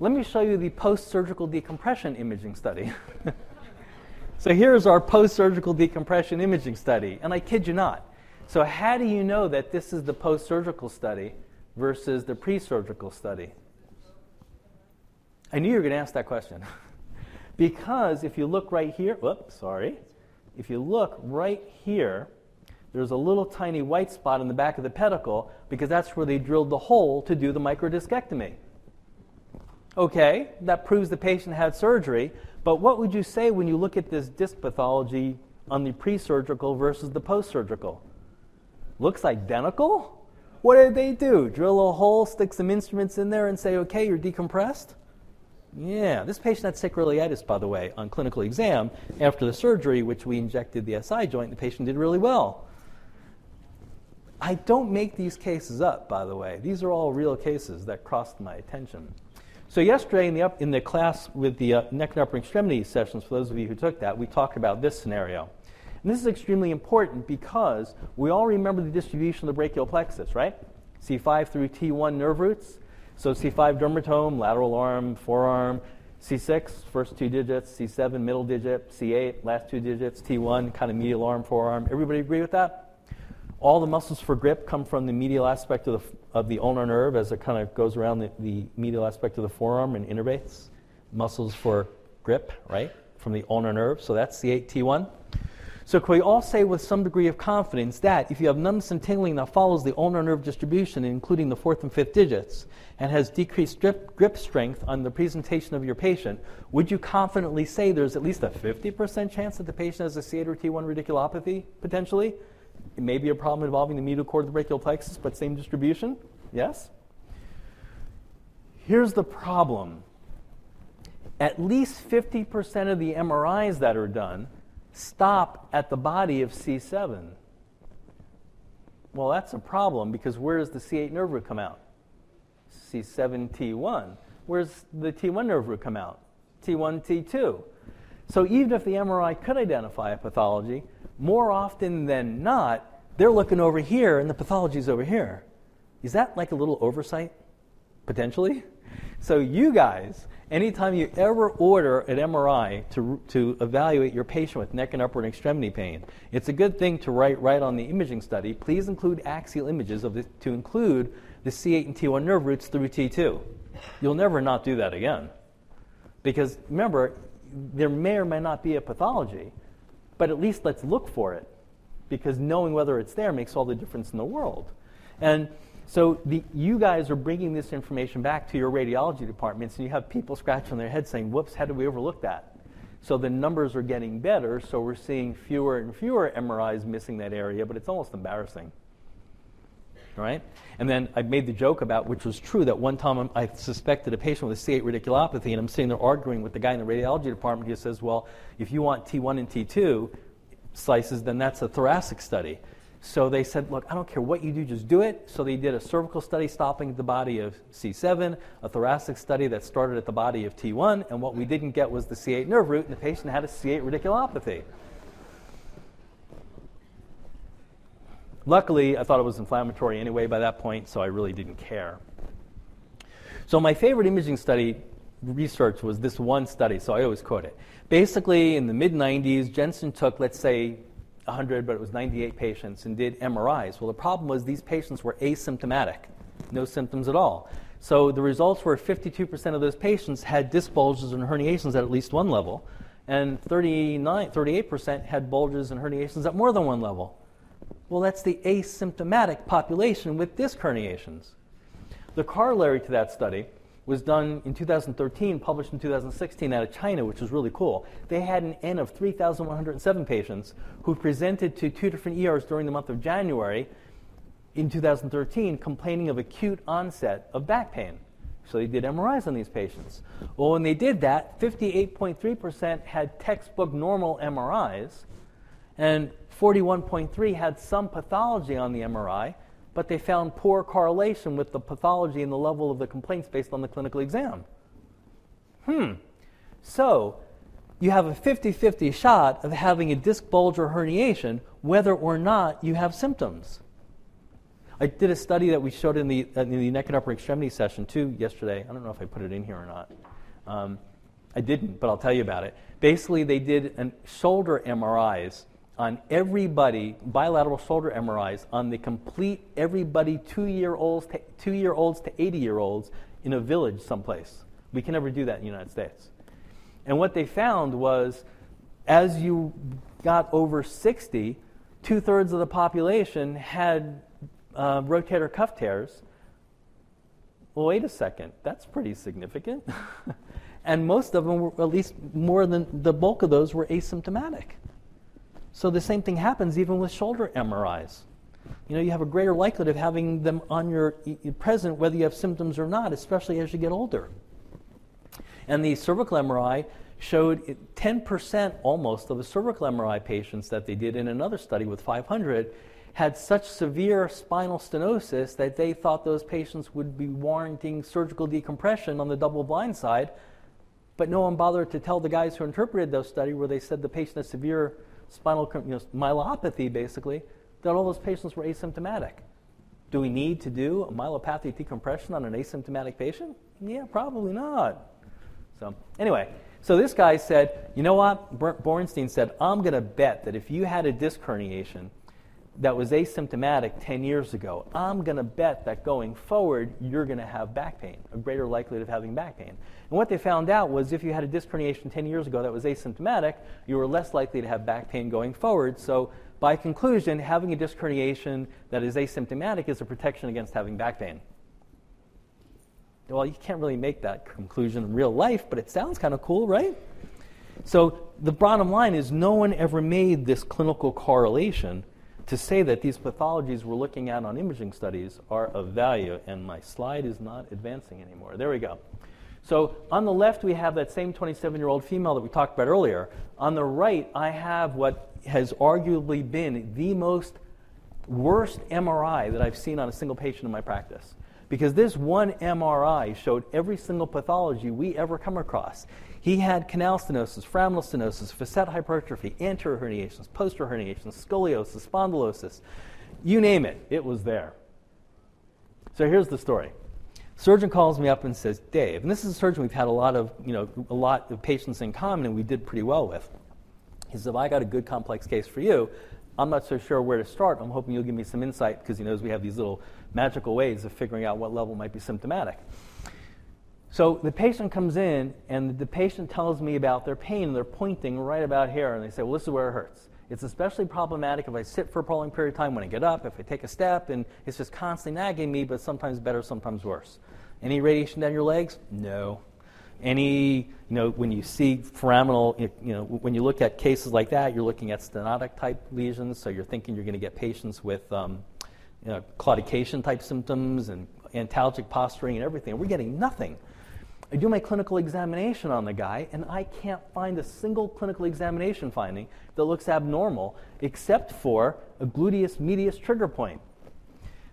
Let me show you the post surgical decompression imaging study. So here's our post surgical decompression imaging study. And I kid you not. So, how do you know that this is the post surgical study versus the pre surgical study? I knew you were going to ask that question. because if you look right here, whoops, sorry. If you look right here, there's a little tiny white spot in the back of the pedicle because that's where they drilled the hole to do the microdiscectomy. Okay, that proves the patient had surgery, but what would you say when you look at this disc pathology on the pre surgical versus the post surgical? Looks identical? What did they do? Drill a hole, stick some instruments in there, and say, okay, you're decompressed? Yeah, this patient had sacroiliitis, by the way, on clinical exam after the surgery, which we injected the SI joint. The patient did really well. I don't make these cases up, by the way. These are all real cases that crossed my attention. So yesterday in the, up, in the class with the uh, neck and upper extremity sessions, for those of you who took that, we talked about this scenario. And this is extremely important because we all remember the distribution of the brachial plexus, right? C5 through T1 nerve roots. So C5 dermatome, lateral arm, forearm, C6, first two digits, C7, middle digit, C8, last two digits, T1, kind of medial arm, forearm. Everybody agree with that? All the muscles for grip come from the medial aspect of the, of the ulnar nerve as it kind of goes around the, the medial aspect of the forearm and innervates. Muscles for grip, right, from the ulnar nerve. So that's C8T1. So can we all say with some degree of confidence that if you have numbness and tingling that follows the ulnar nerve distribution, including the fourth and fifth digits, and has decreased grip, grip strength on the presentation of your patient, would you confidently say there's at least a 50% chance that the patient has a C8 or T1 radiculopathy, potentially? It may be a problem involving the medial cord of the brachial plexus, but same distribution? Yes? Here's the problem. At least 50% of the MRIs that are done stop at the body of C7. Well, that's a problem because where does the C8 nerve root come out? C7, T1. Where's the T1 nerve root come out? T1, T2. So even if the MRI could identify a pathology, more often than not, they're looking over here and the pathology's over here. Is that like a little oversight? Potentially? So you guys, Anytime you ever order an MRI to, to evaluate your patient with neck and upper and extremity pain, it's a good thing to write right on the imaging study. Please include axial images of the, to include the C8 and T1 nerve roots through T2. You'll never not do that again. Because remember, there may or may not be a pathology, but at least let's look for it. Because knowing whether it's there makes all the difference in the world. And so the, you guys are bringing this information back to your radiology departments, and you have people scratching their heads saying, whoops, how did we overlook that? So the numbers are getting better, so we're seeing fewer and fewer MRIs missing that area, but it's almost embarrassing. Right? And then I made the joke about, which was true, that one time I suspected a patient with a C8 radiculopathy, and I'm sitting there arguing with the guy in the radiology department. He says, Well, if you want T1 and T2 slices, then that's a thoracic study. So they said, look, I don't care what you do, just do it. So they did a cervical study stopping at the body of C7, a thoracic study that started at the body of T1, and what we didn't get was the C8 nerve root, and the patient had a C8 radiculopathy. Luckily, I thought it was inflammatory anyway by that point, so I really didn't care. So my favorite imaging study research was this one study, so I always quote it. Basically, in the mid 90s, Jensen took, let's say, 100, but it was 98 patients, and did MRIs. Well, the problem was these patients were asymptomatic, no symptoms at all. So the results were 52% of those patients had disc bulges and herniations at at least one level, and 39, 38% had bulges and herniations at more than one level. Well, that's the asymptomatic population with disc herniations. The corollary to that study was done in 2013, published in 2016 out of China, which was really cool. They had an N of 3,107 patients who presented to two different ERs during the month of January in 2013 complaining of acute onset of back pain. So they did MRIs on these patients. Well, when they did that, 58.3% had textbook normal MRIs, and 41.3 had some pathology on the MRI, but they found poor correlation with the pathology and the level of the complaints based on the clinical exam. Hmm. So, you have a 50 50 shot of having a disc bulge or herniation whether or not you have symptoms. I did a study that we showed in the, in the neck and upper extremity session too yesterday. I don't know if I put it in here or not. Um, I didn't, but I'll tell you about it. Basically, they did an shoulder MRIs on everybody, bilateral shoulder MRIs on the complete everybody two year olds to, two year olds to 80 year olds in a village someplace. We can never do that in the United States. And what they found was as you got over 60, two thirds of the population had uh, rotator cuff tears. Well, wait a second, that's pretty significant. and most of them were, at least more than the bulk of those, were asymptomatic. So the same thing happens even with shoulder MRIs. You know, you have a greater likelihood of having them on your present whether you have symptoms or not, especially as you get older. And the cervical MRI showed 10% almost of the cervical MRI patients that they did in another study with 500 had such severe spinal stenosis that they thought those patients would be warranting surgical decompression on the double blind side. But no one bothered to tell the guys who interpreted those studies where they said the patient has severe spinal you know, myelopathy, basically, that all those patients were asymptomatic. Do we need to do a myelopathy decompression on an asymptomatic patient? Yeah, probably not. So, anyway, so this guy said, you know what? Borenstein said, I'm going to bet that if you had a disc herniation that was asymptomatic 10 years ago, I'm going to bet that going forward, you're going to have back pain, a greater likelihood of having back pain. And what they found out was if you had a disc herniation 10 years ago that was asymptomatic, you were less likely to have back pain going forward. So, by conclusion, having a disc herniation that is asymptomatic is a protection against having back pain. Well, you can't really make that conclusion in real life, but it sounds kind of cool, right? So, the bottom line is no one ever made this clinical correlation to say that these pathologies we're looking at on imaging studies are of value, and my slide is not advancing anymore. There we go. So on the left, we have that same 27 year old female that we talked about earlier. On the right, I have what has arguably been the most worst MRI that I've seen on a single patient in my practice. Because this one MRI showed every single pathology we ever come across. He had canal stenosis, foraminal stenosis, facet hypertrophy, anterior herniations, posterior herniations, scoliosis, spondylosis. You name it, it was there. So here's the story. Surgeon calls me up and says, Dave, and this is a surgeon we've had a lot of, you know, a lot of patients in common and we did pretty well with. He says, I got a good complex case for you, I'm not so sure where to start. I'm hoping you'll give me some insight because he knows we have these little magical ways of figuring out what level might be symptomatic. So the patient comes in, and the patient tells me about their pain, and they're pointing right about here, and they say, Well, this is where it hurts. It's especially problematic if I sit for a prolonged period of time when I get up, if I take a step, and it's just constantly nagging me, but sometimes better, sometimes worse. Any radiation down your legs? No. Any, you know, when you see foraminal, you know, when you look at cases like that, you're looking at stenotic type lesions, so you're thinking you're going to get patients with um, you know, claudication type symptoms and antalgic posturing and everything. We're getting nothing. I do my clinical examination on the guy, and I can't find a single clinical examination finding that looks abnormal except for a gluteus medius trigger point.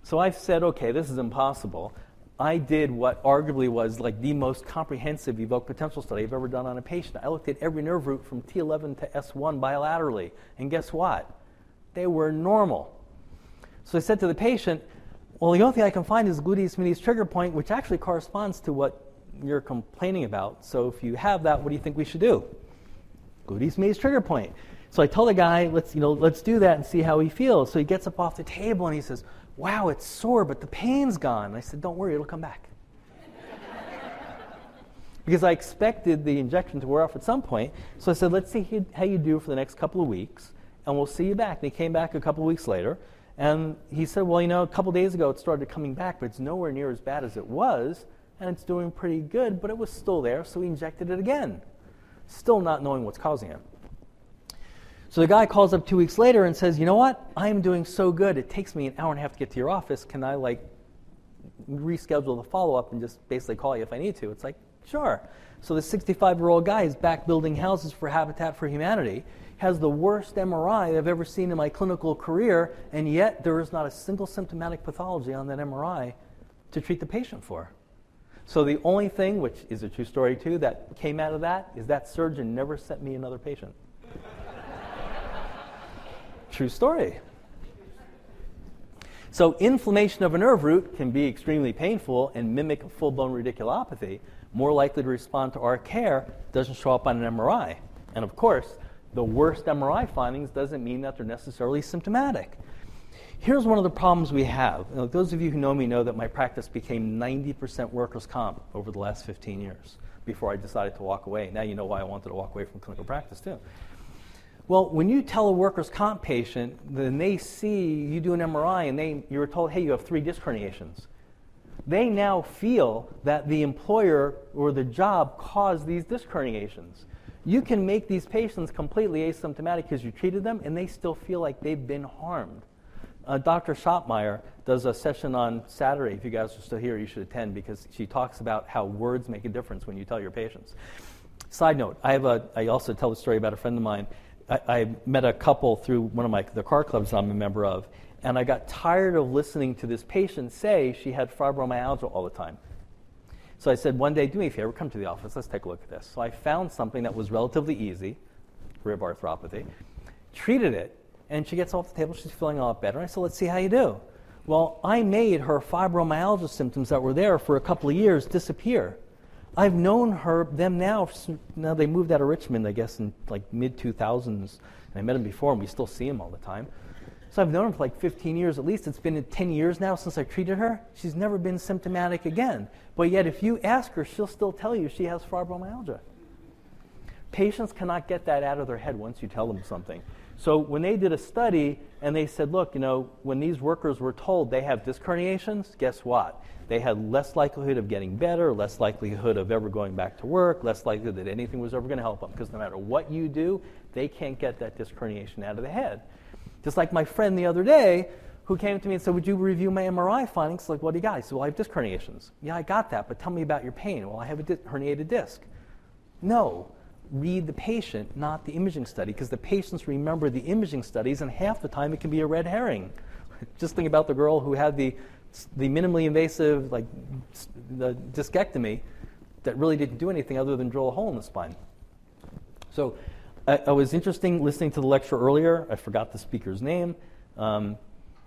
So I've said, okay, this is impossible. I did what arguably was like the most comprehensive evoked potential study I've ever done on a patient. I looked at every nerve root from T11 to S1 bilaterally, and guess what? They were normal. So I said to the patient, well, the only thing I can find is gluteus medius trigger point, which actually corresponds to what you're complaining about. So if you have that, what do you think we should do? Gluteus medius trigger point. So I tell the guy, let's, you know, let's do that and see how he feels. So he gets up off the table and he says, wow, it's sore, but the pain's gone. And I said, don't worry, it'll come back. because I expected the injection to wear off at some point. So I said, let's see how you do for the next couple of weeks, and we'll see you back. And he came back a couple of weeks later, and he said, well, you know, a couple days ago it started coming back, but it's nowhere near as bad as it was and it's doing pretty good, but it was still there, so we injected it again, still not knowing what's causing it. So the guy calls up two weeks later and says, You know what? I am doing so good. It takes me an hour and a half to get to your office. Can I, like, reschedule the follow up and just basically call you if I need to? It's like, Sure. So the 65 year old guy is back building houses for Habitat for Humanity, has the worst MRI I've ever seen in my clinical career, and yet there is not a single symptomatic pathology on that MRI to treat the patient for. So the only thing, which is a true story too, that came out of that is that surgeon never sent me another patient. true story. So inflammation of a nerve root can be extremely painful and mimic a full-blown radiculopathy. More likely to respond to our care doesn't show up on an MRI. And of course, the worst MRI findings doesn't mean that they're necessarily symptomatic. Here's one of the problems we have. Know, those of you who know me know that my practice became 90% workers' comp over the last 15 years before I decided to walk away. Now you know why I wanted to walk away from clinical practice, too. Well, when you tell a workers' comp patient, then they see you do an MRI and they, you're told, hey, you have three disc herniations. They now feel that the employer or the job caused these disc herniations. You can make these patients completely asymptomatic because you treated them and they still feel like they've been harmed. Uh, Dr. Schottmeyer does a session on Saturday. If you guys are still here, you should attend because she talks about how words make a difference when you tell your patients. Side note: I have a. I also tell the story about a friend of mine. I, I met a couple through one of my the car clubs I'm a member of, and I got tired of listening to this patient say she had fibromyalgia all the time. So I said, one day, do me a favor, come to the office, let's take a look at this. So I found something that was relatively easy, rib arthropathy, treated it, and she gets off the table. She's feeling a lot better. I said, let's see how you do. Well, I made her fibromyalgia symptoms that were there for a couple of years disappear. I've known her them now. Now they moved out of Richmond, I guess, in like mid 2000s. And I met them before, and we still see them all the time. So I've known her for like 15 years at least. It's been 10 years now since I treated her. She's never been symptomatic again. But yet, if you ask her, she'll still tell you she has fibromyalgia. Patients cannot get that out of their head once you tell them something. So when they did a study and they said, look, you know, when these workers were told they have disc herniations, guess what? They had less likelihood of getting better, less likelihood of ever going back to work, less likelihood that anything was ever going to help them. Because no matter what you do, they can't get that disc herniation out of the head. Just like my friend the other day who came to me and said, Would you review my MRI findings? Like, what do you got? He said, Well, I have disc herniations. Yeah, I got that, but tell me about your pain. Well, I have a di- herniated disc. No read the patient, not the imaging study, because the patients remember the imaging studies, and half the time it can be a red herring. Just think about the girl who had the, the minimally invasive, like the discectomy, that really didn't do anything other than drill a hole in the spine. So I, was interesting listening to the lecture earlier. I forgot the speaker's name um,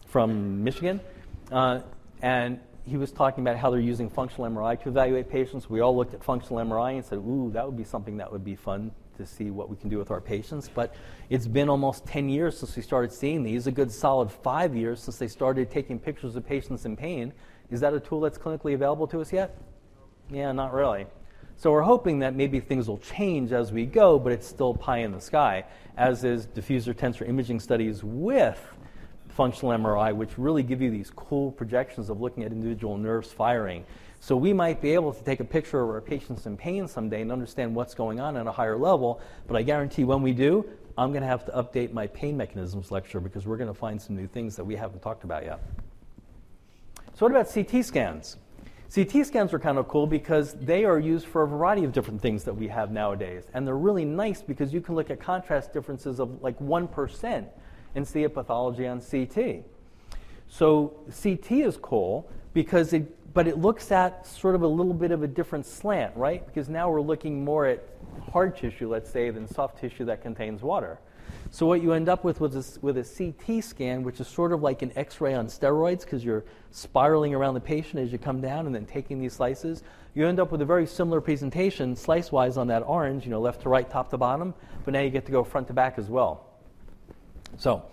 from Michigan. Uh, and he was talking about how they're using functional MRI to evaluate patients. We all looked at functional MRI and said, ooh, that would be something that would be fun to see what we can do with our patients. But it's been almost 10 years since we started seeing these, a good solid five years since they started taking pictures of patients in pain. Is that a tool that's clinically available to us yet? Yeah, not really. So we're hoping that maybe things will change as we go, but it's still pie in the sky, as is diffusion tensor imaging studies with functional MRI, which really give you these cool projections of looking at individual nerves firing. So we might be able to take a picture of our patients in pain someday and understand what's going on at a higher level. But I guarantee when we do, I'm going to have to update my pain mechanisms lecture because we're going to find some new things that we haven't talked about yet. So what about CT scans? CT scans are kind of cool because they are used for a variety of different things that we have nowadays. And they're really nice because you can look at contrast differences of like 1% and see a pathology on CT. So CT is cool because it but it looks at sort of a little bit of a different slant, right? Because now we're looking more at hard tissue, let's say, than soft tissue that contains water. So what you end up with with a, with a CT scan, which is sort of like an X-ray on steroids, because you're spiraling around the patient as you come down and then taking these slices, you end up with a very similar presentation, slice-wise on that orange, you know, left to right, top to bottom, but now you get to go front to back as well. So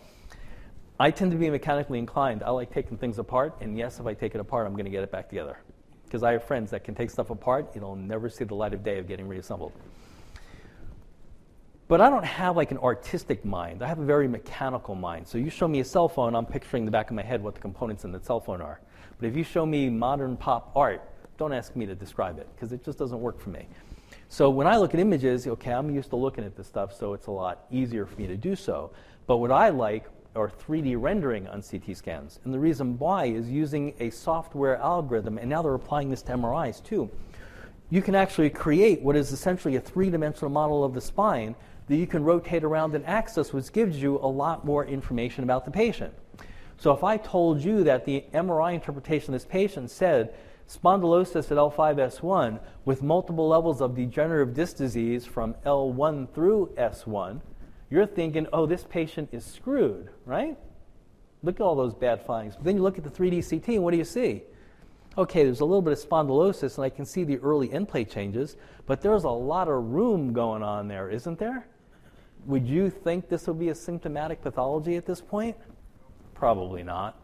I tend to be mechanically inclined. I like taking things apart, and yes, if I take it apart, I'm going to get it back together. Because I have friends that can take stuff apart, it'll never see the light of day of getting reassembled. But I don't have like an artistic mind. I have a very mechanical mind. So you show me a cell phone, I'm picturing the back of my head what the components in the cell phone are. But if you show me modern pop art, don't ask me to describe it because it just doesn't work for me. So when I look at images, okay, I'm used to looking at this stuff, so it's a lot easier for me to do so. But what I like are 3D rendering on CT scans. And the reason why is using a software algorithm, and now they're applying this to MRIs too. You can actually create what is essentially a three dimensional model of the spine that you can rotate around and access, which gives you a lot more information about the patient. So if I told you that the MRI interpretation of this patient said spondylosis at L5S1 with multiple levels of degenerative disc disease from L1 through S1, you're thinking, oh, this patient is screwed, right? Look at all those bad findings. But then you look at the 3D CT, and what do you see? Okay, there's a little bit of spondylosis, and I can see the early end plate changes, but there's a lot of room going on there, isn't there? Would you think this would be a symptomatic pathology at this point? Probably not.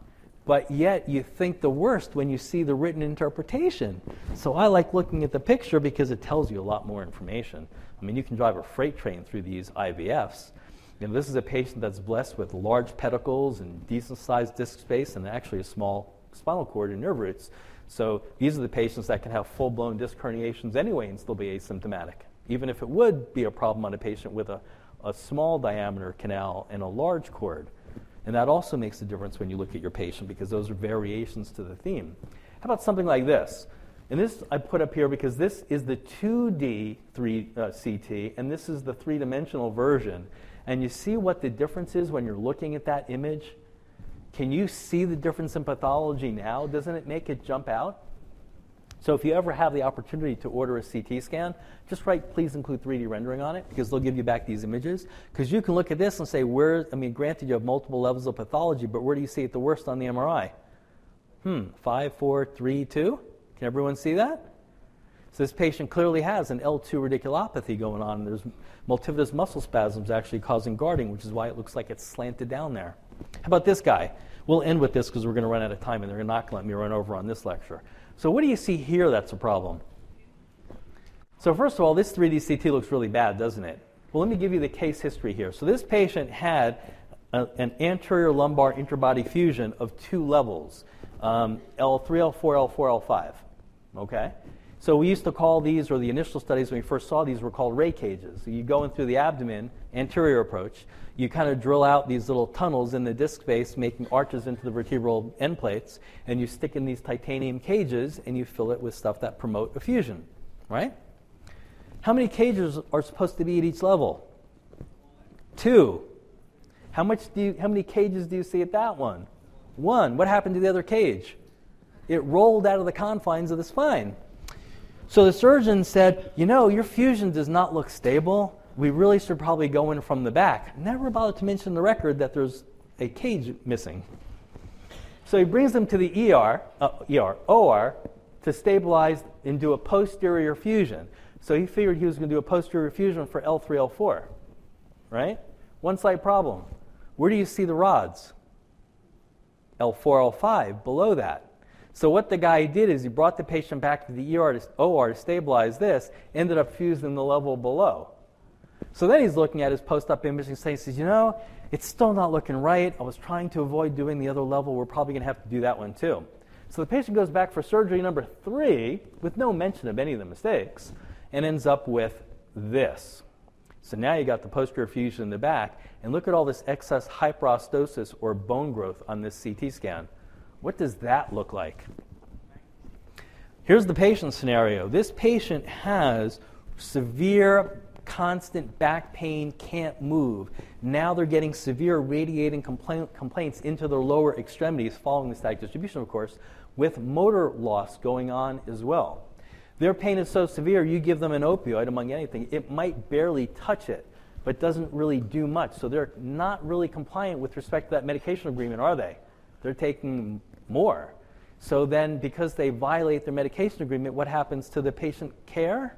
But yet, you think the worst when you see the written interpretation. So I like looking at the picture because it tells you a lot more information. I mean, you can drive a freight train through these IVFs, you know, this is a patient that's blessed with large pedicles and decent sized disc space and actually a small spinal cord and nerve roots. So these are the patients that can have full blown disc herniations anyway and still be asymptomatic, even if it would be a problem on a patient with a, a small diameter canal and a large cord. And that also makes a difference when you look at your patient because those are variations to the theme. How about something like this? And this I put up here because this is the 2D 3 uh, CT, and this is the three dimensional version and you see what the difference is when you're looking at that image? Can you see the difference in pathology now? Doesn't it make it jump out? So if you ever have the opportunity to order a CT scan, just write please include 3D rendering on it because they'll give you back these images. Because you can look at this and say, where, I mean, granted you have multiple levels of pathology, but where do you see it the worst on the MRI? Hmm, five, four, three, two? Can everyone see that? So this patient clearly has an L2 radiculopathy going on. There's multifidus muscle spasms actually causing guarding, which is why it looks like it's slanted down there. How about this guy? We'll end with this because we're going to run out of time and they're not going to let me run over on this lecture. So what do you see here that's a problem? So first of all, this 3D CT looks really bad, doesn't it? Well, let me give you the case history here. So this patient had a, an anterior lumbar interbody fusion of two levels, um, L3, L4, L4, L5. Okay? So we used to call these, or the initial studies when we first saw these were called ray cages. So you go in through the abdomen, anterior approach, you kind of drill out these little tunnels in the disc space, making arches into the vertebral end plates, and you stick in these titanium cages and you fill it with stuff that promote effusion, right? How many cages are supposed to be at each level? Two. How much do you, how many cages do you see at that one? One. What happened to the other cage? It rolled out of the confines of the spine. So the surgeon said, You know, your fusion does not look stable. We really should probably go in from the back. Never bothered to mention the record that there's a cage missing. So he brings them to the ER, uh, ER, OR, to stabilize and do a posterior fusion. So he figured he was going to do a posterior fusion for L3, L4, right? One slight problem. Where do you see the rods? L4, L5, below that. So what the guy did is he brought the patient back to the ER to, OR to stabilize this, ended up fusing the level below. So then he's looking at his post-op imaging he says, you know, it's still not looking right. I was trying to avoid doing the other level. We're probably going to have to do that one too. So the patient goes back for surgery number three with no mention of any of the mistakes and ends up with this. So now you got the posterior fusion in the back, and look at all this excess hyperostosis or bone growth on this CT scan. What does that look like? Here's the patient scenario. This patient has severe constant back pain, can't move. Now they're getting severe radiating complaint, complaints into their lower extremities following the sciatic distribution, of course, with motor loss going on as well. Their pain is so severe, you give them an opioid, among anything, it might barely touch it, but doesn't really do much. So they're not really compliant with respect to that medication agreement, are they? They're taking more. So then, because they violate their medication agreement, what happens to the patient care?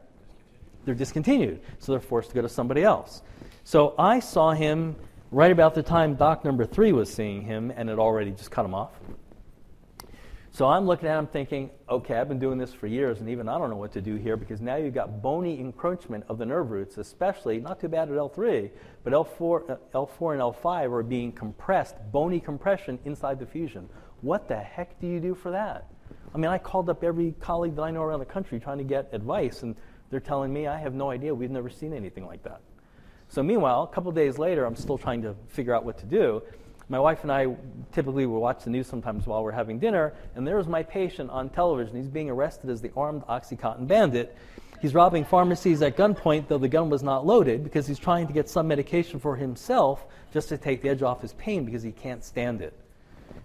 They're discontinued. So they're forced to go to somebody else. So I saw him right about the time doc number three was seeing him and had already just cut him off. So I'm looking at him thinking, okay, I've been doing this for years, and even I don't know what to do here because now you've got bony encroachment of the nerve roots, especially, not too bad at L3, but L4, uh, L4 and L5 are being compressed, bony compression inside the fusion. What the heck do you do for that? I mean, I called up every colleague that I know around the country trying to get advice, and they're telling me, I have no idea, we've never seen anything like that. So, meanwhile, a couple days later, I'm still trying to figure out what to do. My wife and I typically will watch the news sometimes while we're having dinner, and there's my patient on television. He's being arrested as the armed Oxycontin bandit. He's robbing pharmacies at gunpoint, though the gun was not loaded, because he's trying to get some medication for himself just to take the edge off his pain because he can't stand it.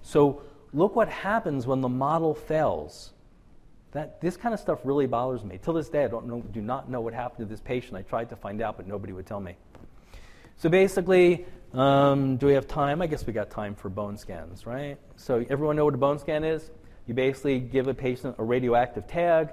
So, look what happens when the model fails. That, this kind of stuff really bothers me. Till this day, I don't know, do not know what happened to this patient. I tried to find out, but nobody would tell me. So basically, um, do we have time? I guess we got time for bone scans, right? So everyone know what a bone scan is? You basically give a patient a radioactive tag,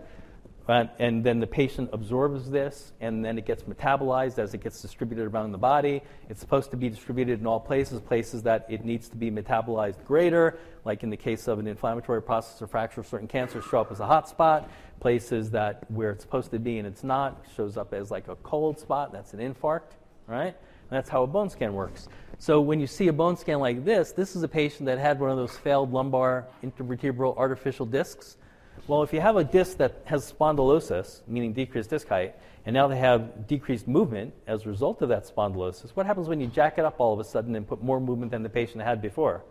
uh, and then the patient absorbs this, and then it gets metabolized as it gets distributed around the body. It's supposed to be distributed in all places, places that it needs to be metabolized greater, like in the case of an inflammatory process or fracture, certain cancers show up as a hot spot. Places that where it's supposed to be and it's not shows up as like a cold spot. That's an infarct, right? that's how a bone scan works. So when you see a bone scan like this, this is a patient that had one of those failed lumbar intervertebral artificial discs. Well, if you have a disc that has spondylosis, meaning decreased disc height, and now they have decreased movement as a result of that spondylosis, what happens when you jack it up all of a sudden and put more movement than the patient had before?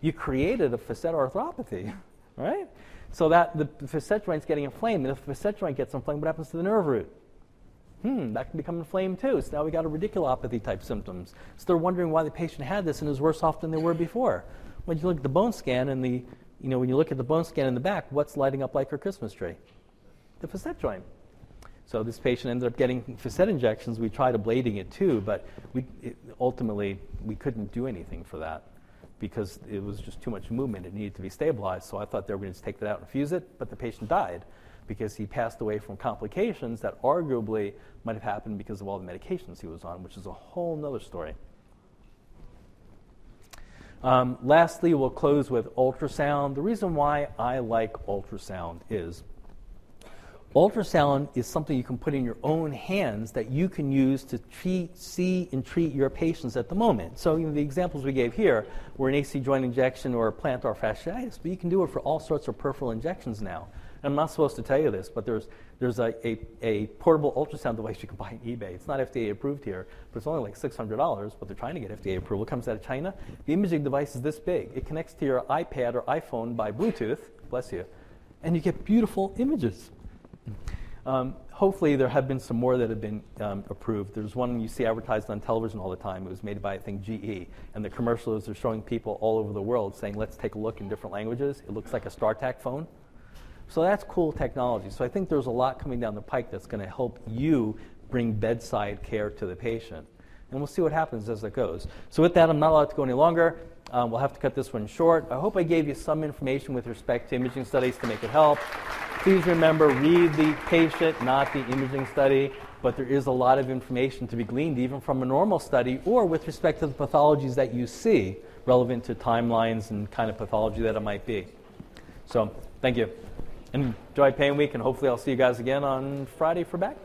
You created a facet arthropathy, right? So that the facet joint's getting inflamed, and if the facet joint gets inflamed, what happens to the nerve root? hmm, that can become inflamed too. So now we got a radiculopathy type symptoms. So they're wondering why the patient had this and is worse off than they were before. When you look at the bone scan and the, you know, when you look at the bone scan in the back, what's lighting up like her Christmas tree? The facet joint. So this patient ended up getting facet injections. We tried ablating it too, but we, it, ultimately we couldn't do anything for that because it was just too much movement. It needed to be stabilized. So I thought they were going to take that out and fuse it, but the patient died because he passed away from complications that arguably might have happened because of all the medications he was on, which is a whole other story. Um, lastly, we'll close with ultrasound. The reason why I like ultrasound is ultrasound is something you can put in your own hands that you can use to treat, see and treat your patients at the moment. So you know, the examples we gave here were an AC joint injection or a plantar fasciitis, but you can do it for all sorts of peripheral injections now. I'm not supposed to tell you this, but there's, there's a, a, a, portable ultrasound device you can buy on eBay. It's not FDA approved here, but it's only like $600, but they're trying to get FDA approval. It comes out of China. The imaging device is this big. It connects to your iPad or iPhone by Bluetooth, bless you, and you get beautiful images. Um, hopefully, there have been some more that have been um, approved. There's one you see advertised on television all the time. It was made by, I think, GE. And the commercials are showing people all over the world saying, let's take a look in different languages. It looks like a StarTAC phone. So that's cool technology. So I think there's a lot coming down the pike that's going to help you bring bedside care to the patient. And we'll see what happens as it goes. So with that, I'm not allowed to go any longer. Um, we'll have to cut this one short. I hope I gave you some information with respect to imaging studies to make it help. Please remember, read the patient, not the imaging study, but there is a lot of information to be gleaned even from a normal study or with respect to the pathologies that you see relevant to timelines and kind of pathology that it might be. So, thank you. Enjoy PAINWeek, and hopefully I'll see you guys again on Friday for back pain.